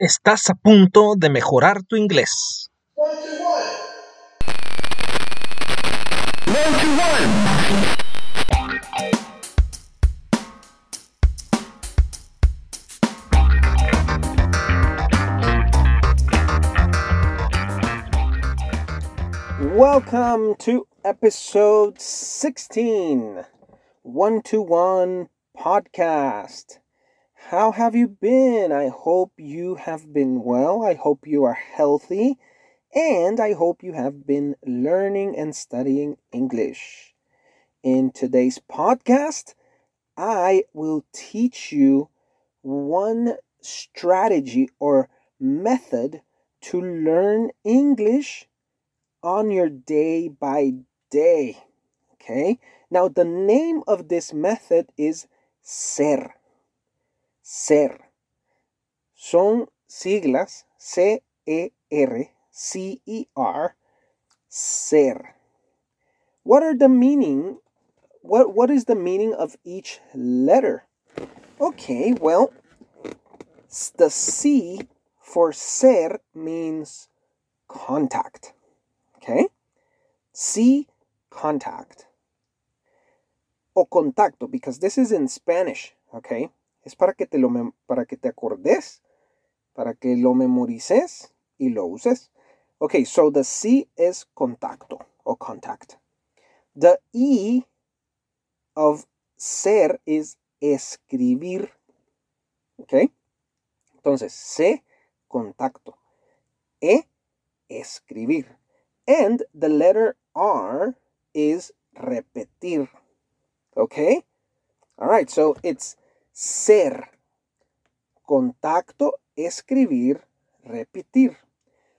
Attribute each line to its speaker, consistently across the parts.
Speaker 1: Estás a punto de mejorar tu inglés.
Speaker 2: Welcome to episode 16 One to One podcast. How have you been? I hope you have been well. I hope you are healthy. And I hope you have been learning and studying English. In today's podcast, I will teach you one strategy or method to learn English on your day by day. Okay? Now, the name of this method is SER. SER. Son siglas C-E-R, C-E-R, SER. What are the meaning? What, what is the meaning of each letter? Okay, well, the C for ser means contact. Okay? C, contact. O contacto, because this is in Spanish. Okay? Es para que te, lo para que te acordes, para que lo memorices y lo uses. Okay, so the C is contacto or contact. The E of ser is escribir. Okay? Entonces, C, contacto. E, escribir. And the letter R is repetir. Okay? All right, so it's ser, contacto, escribir, repetir.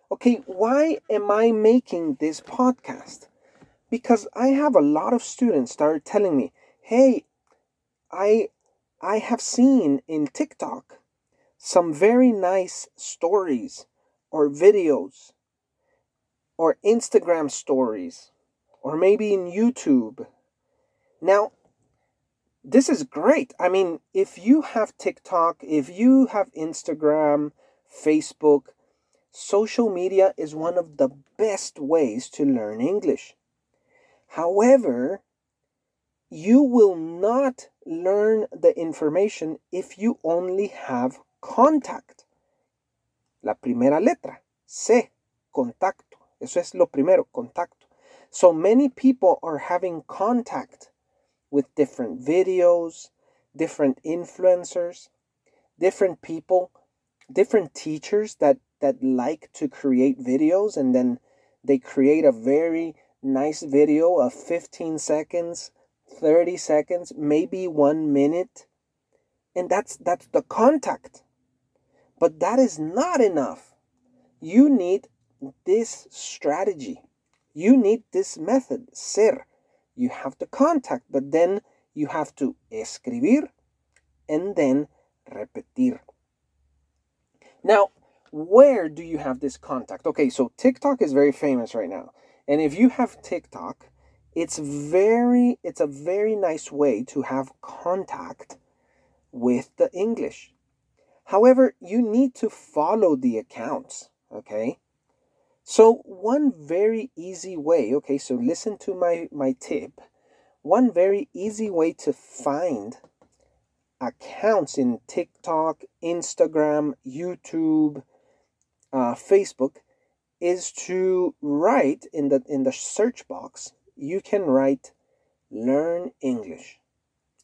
Speaker 2: Okay, why am I making this podcast? Because I have a lot of students that are telling me, "Hey, I I have seen in TikTok some very nice stories or videos or Instagram stories or maybe in YouTube. Now, this is great. I mean, if you have TikTok, if you have Instagram, Facebook, social media is one of the best ways to learn English. However, you will not learn the information if you only have contact. La primera letra, C, contacto. Eso es lo primero, contacto. So many people are having contact with different videos, different influencers, different people, different teachers that that like to create videos and then they create a very nice video of 15 seconds, 30 seconds, maybe 1 minute. And that's that's the contact. But that is not enough. You need this strategy. You need this method, ser. You have to contact, but then you have to escribir and then repetir. Now, where do you have this contact? Okay, so TikTok is very famous right now. And if you have TikTok, it's very it's a very nice way to have contact with the English. However, you need to follow the accounts, okay? So one very easy way, okay, so listen to my, my tip. One very easy way to find accounts in TikTok, Instagram, YouTube, uh, Facebook is to write in the in the search box. You can write learn English.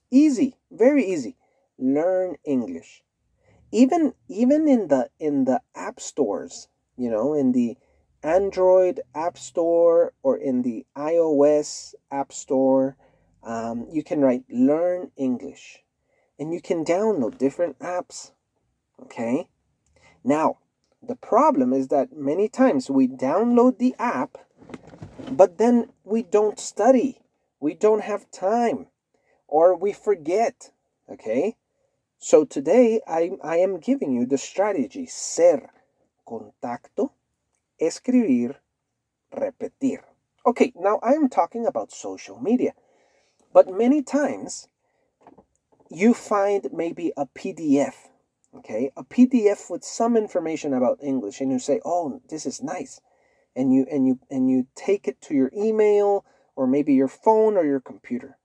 Speaker 2: Easy, very easy. Learn English. Even even in the in the app stores, you know, in the Android App Store or in the iOS App Store, um, you can write Learn English and you can download different apps. Okay? Now, the problem is that many times we download the app, but then we don't study, we don't have time, or we forget. Okay? So today I, I am giving you the strategy ser contacto escribir, repetir. Okay, now I am talking about social media. But many times you find maybe a PDF, okay, a PDF with some information about English, and you say, "Oh, this is nice," and you and you and you take it to your email or maybe your phone or your computer.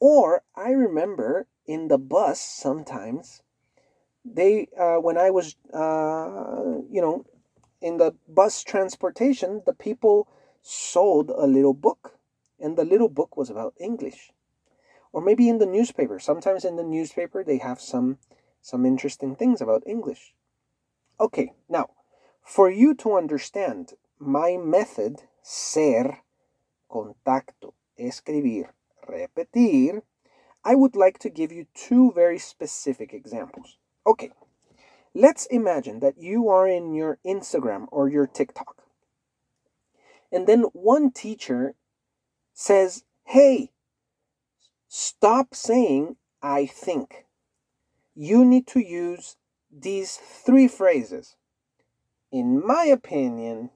Speaker 2: Or I remember in the bus sometimes they uh, when I was uh, you know in the bus transportation, the people sold a little book, and the little book was about English. Or maybe in the newspaper. Sometimes in the newspaper they have some some interesting things about English. Okay, now for you to understand my method, ser, contacto, escribir, repetir, I would like to give you two very specific examples. Okay, let's imagine that you are in your Instagram or your TikTok. And then one teacher says, Hey, stop saying I think. You need to use these three phrases. In my opinion,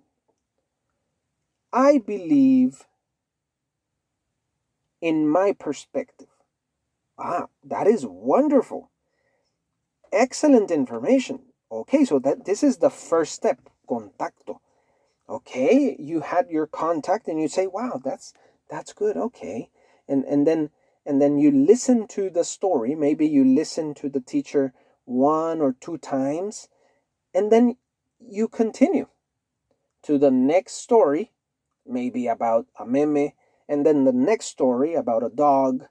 Speaker 2: I believe in my perspective. Ah, that is wonderful. Excellent information. Okay, so that this is the first step, contacto. Okay, you had your contact and you say, "Wow, that's that's good." Okay. And and then and then you listen to the story, maybe you listen to the teacher one or two times, and then you continue to the next story, maybe about a meme, and then the next story about a dog,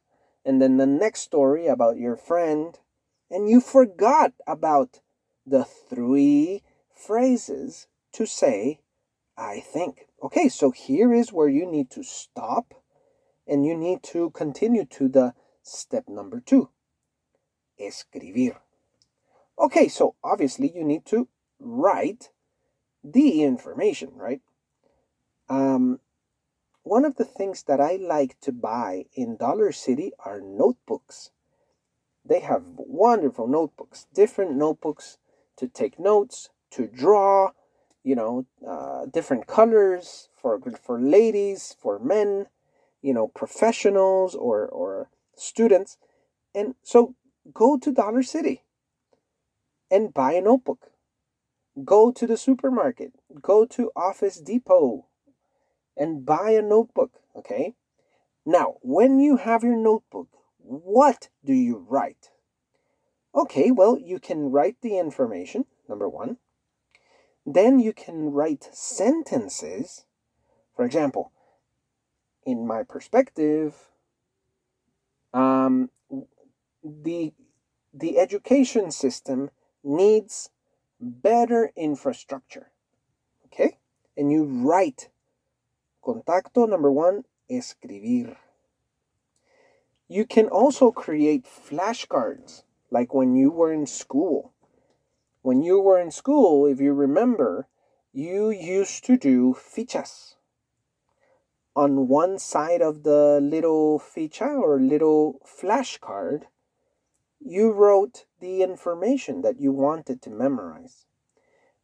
Speaker 2: and then the next story about your friend, and you forgot about the three phrases to say, I think. Okay, so here is where you need to stop and you need to continue to the step number two escribir. Okay, so obviously you need to write the information, right? Um, one of the things that I like to buy in Dollar City are notebooks. They have wonderful notebooks, different notebooks to take notes, to draw, you know, uh, different colors for for ladies, for men, you know, professionals or or students, and so go to Dollar City and buy a notebook. Go to the supermarket. Go to Office Depot and buy a notebook, okay? Now, when you have your notebook, what do you write? Okay, well, you can write the information, number one. Then you can write sentences. For example, in my perspective, um, the, the education system needs better infrastructure. Okay? And you write Contacto number one, escribir. You can also create flashcards, like when you were in school. When you were in school, if you remember, you used to do fichas. On one side of the little ficha or little flashcard, you wrote the information that you wanted to memorize.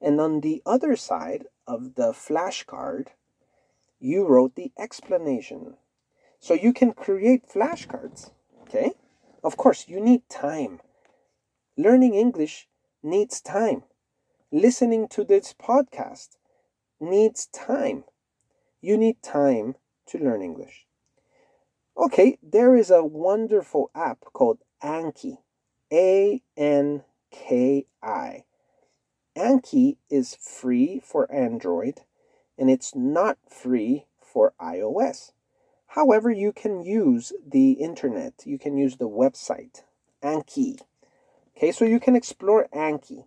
Speaker 2: And on the other side of the flashcard, you wrote the explanation. So you can create flashcards, okay? Of course, you need time. Learning English needs time. Listening to this podcast needs time. You need time to learn English. Okay, there is a wonderful app called Anki. A N K I. Anki is free for Android and it's not free for iOS. However, you can use the internet, you can use the website, Anki. Okay, so you can explore Anki.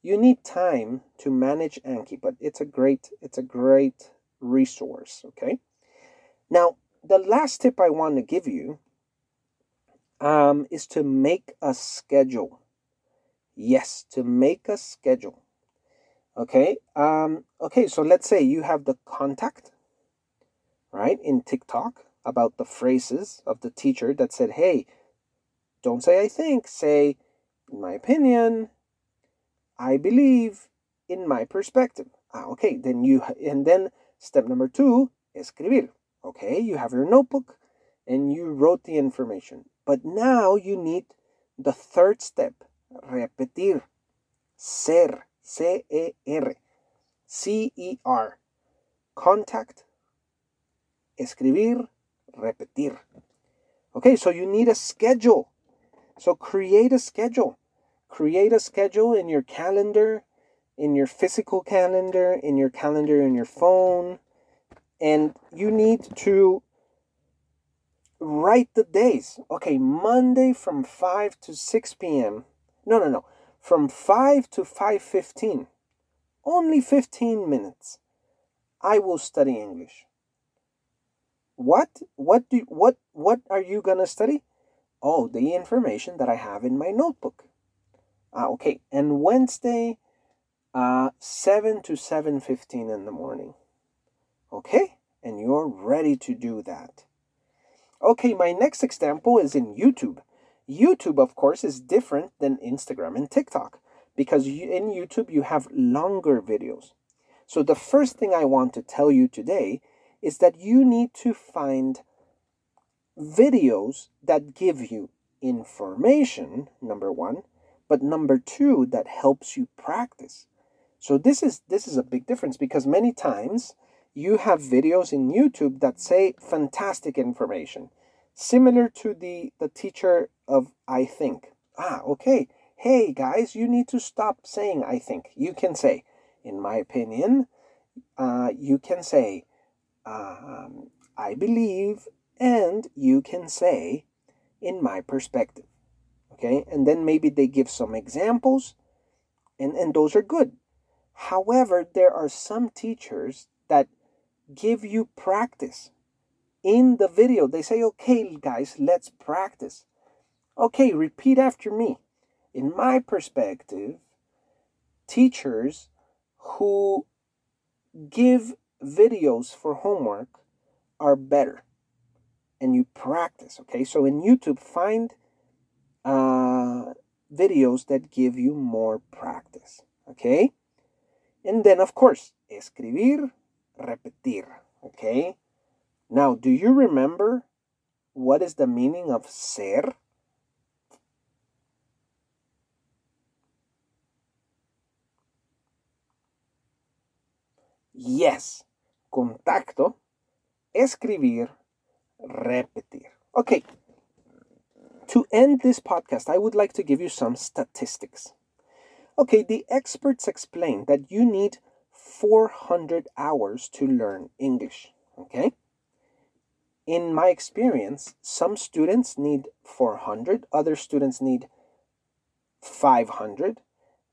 Speaker 2: You need time to manage Anki, but it's a great it's a great resource, okay? Now, the last tip I want to give you um, is to make a schedule. Yes, to make a schedule. Okay. Um, okay. So let's say you have the contact, right, in TikTok about the phrases of the teacher that said, hey, don't say I think, say, in my opinion, I believe, in my perspective. Ah, okay. Then you, and then step number two, escribir. Okay. You have your notebook and you wrote the information. But now you need the third step, repetir. Ser, C-E-R. C-E-R. Contact, escribir, repetir. Okay, so you need a schedule. So create a schedule. Create a schedule in your calendar, in your physical calendar, in your calendar in your phone. And you need to write the days. Okay, Monday from 5 to 6 p.m. No, no, no. From 5 to 5:15. Only 15 minutes. I will study English. What? What do what what are you to study? Oh, the information that I have in my notebook. Ah, okay. And Wednesday uh 7 to 7:15 in the morning. Okay? And you're ready to do that. Okay, my next example is in YouTube. YouTube, of course, is different than Instagram and TikTok because in YouTube you have longer videos. So, the first thing I want to tell you today is that you need to find videos that give you information, number one, but number two, that helps you practice. So, this is, this is a big difference because many times you have videos in YouTube that say fantastic information, similar to the, the teacher of I think. Ah, okay. Hey guys, you need to stop saying I think. You can say, in my opinion, uh, you can say, um, I believe, and you can say, in my perspective. Okay, and then maybe they give some examples, and, and those are good. However, there are some teachers that give you practice. In the video, they say, okay, guys, let's practice. Okay, repeat after me. In my perspective, teachers who give videos for homework are better and you practice okay so in youtube find uh, videos that give you more practice okay and then of course escribir repetir. Okay? Now, do you remember what is the meaning of ser? Yes. Contacto, escribir, repetir. Okay. To end this podcast, I would like to give you some statistics. Okay, the experts explain that you need 400 hours to learn English. Okay? In my experience, some students need 400, other students need 500,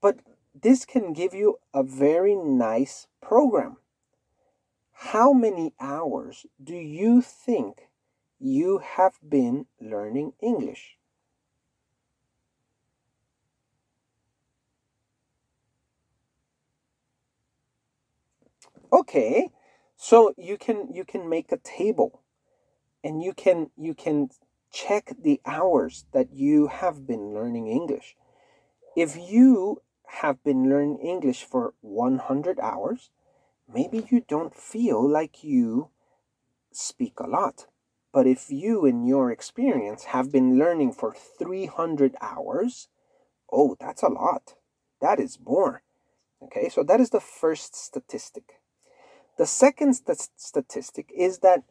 Speaker 2: but this can give you a very nice program. How many hours do you think you have been learning English? okay so you can you can make a table and you can you can check the hours that you have been learning english if you have been learning english for 100 hours maybe you don't feel like you speak a lot but if you in your experience have been learning for 300 hours oh that's a lot. That is more. Okay so that is the first statistic. The second st- statistic is that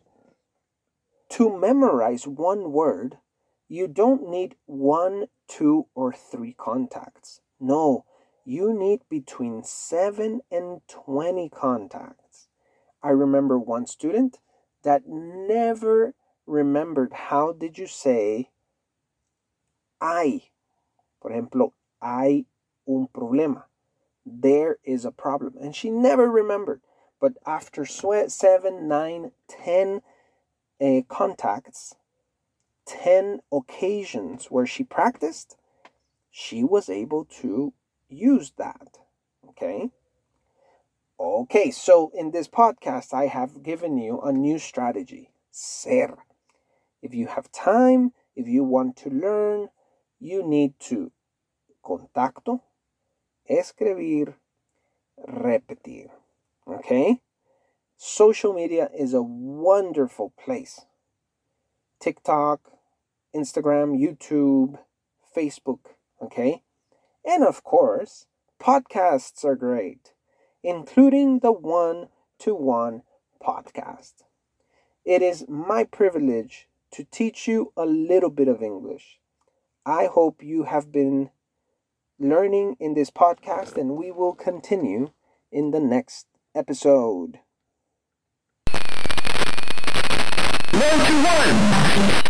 Speaker 2: to memorize one word, you don't need one, two, or three contacts. No, you need between 7 and 20 contacts. I remember one student that never remembered how did you say I. Por ejemplo, hay un problema. There is a problem. And she never remembered. But after seven, nine, ten uh, contacts, 10 occasions where she practiced, she was able to use that. Okay. Okay, so in this podcast, I have given you a new strategy ser. If you have time, if you want to learn, you need to contacto, escribir, repetir. Okay? Social media is a wonderful place. TikTok, Instagram, YouTube, Facebook, okay? And of course, podcasts are great, including the one to one podcast. It is my privilege to teach you a little bit of English. I hope you have been learning in this podcast, and we will continue in the next episode.
Speaker 3: One to one.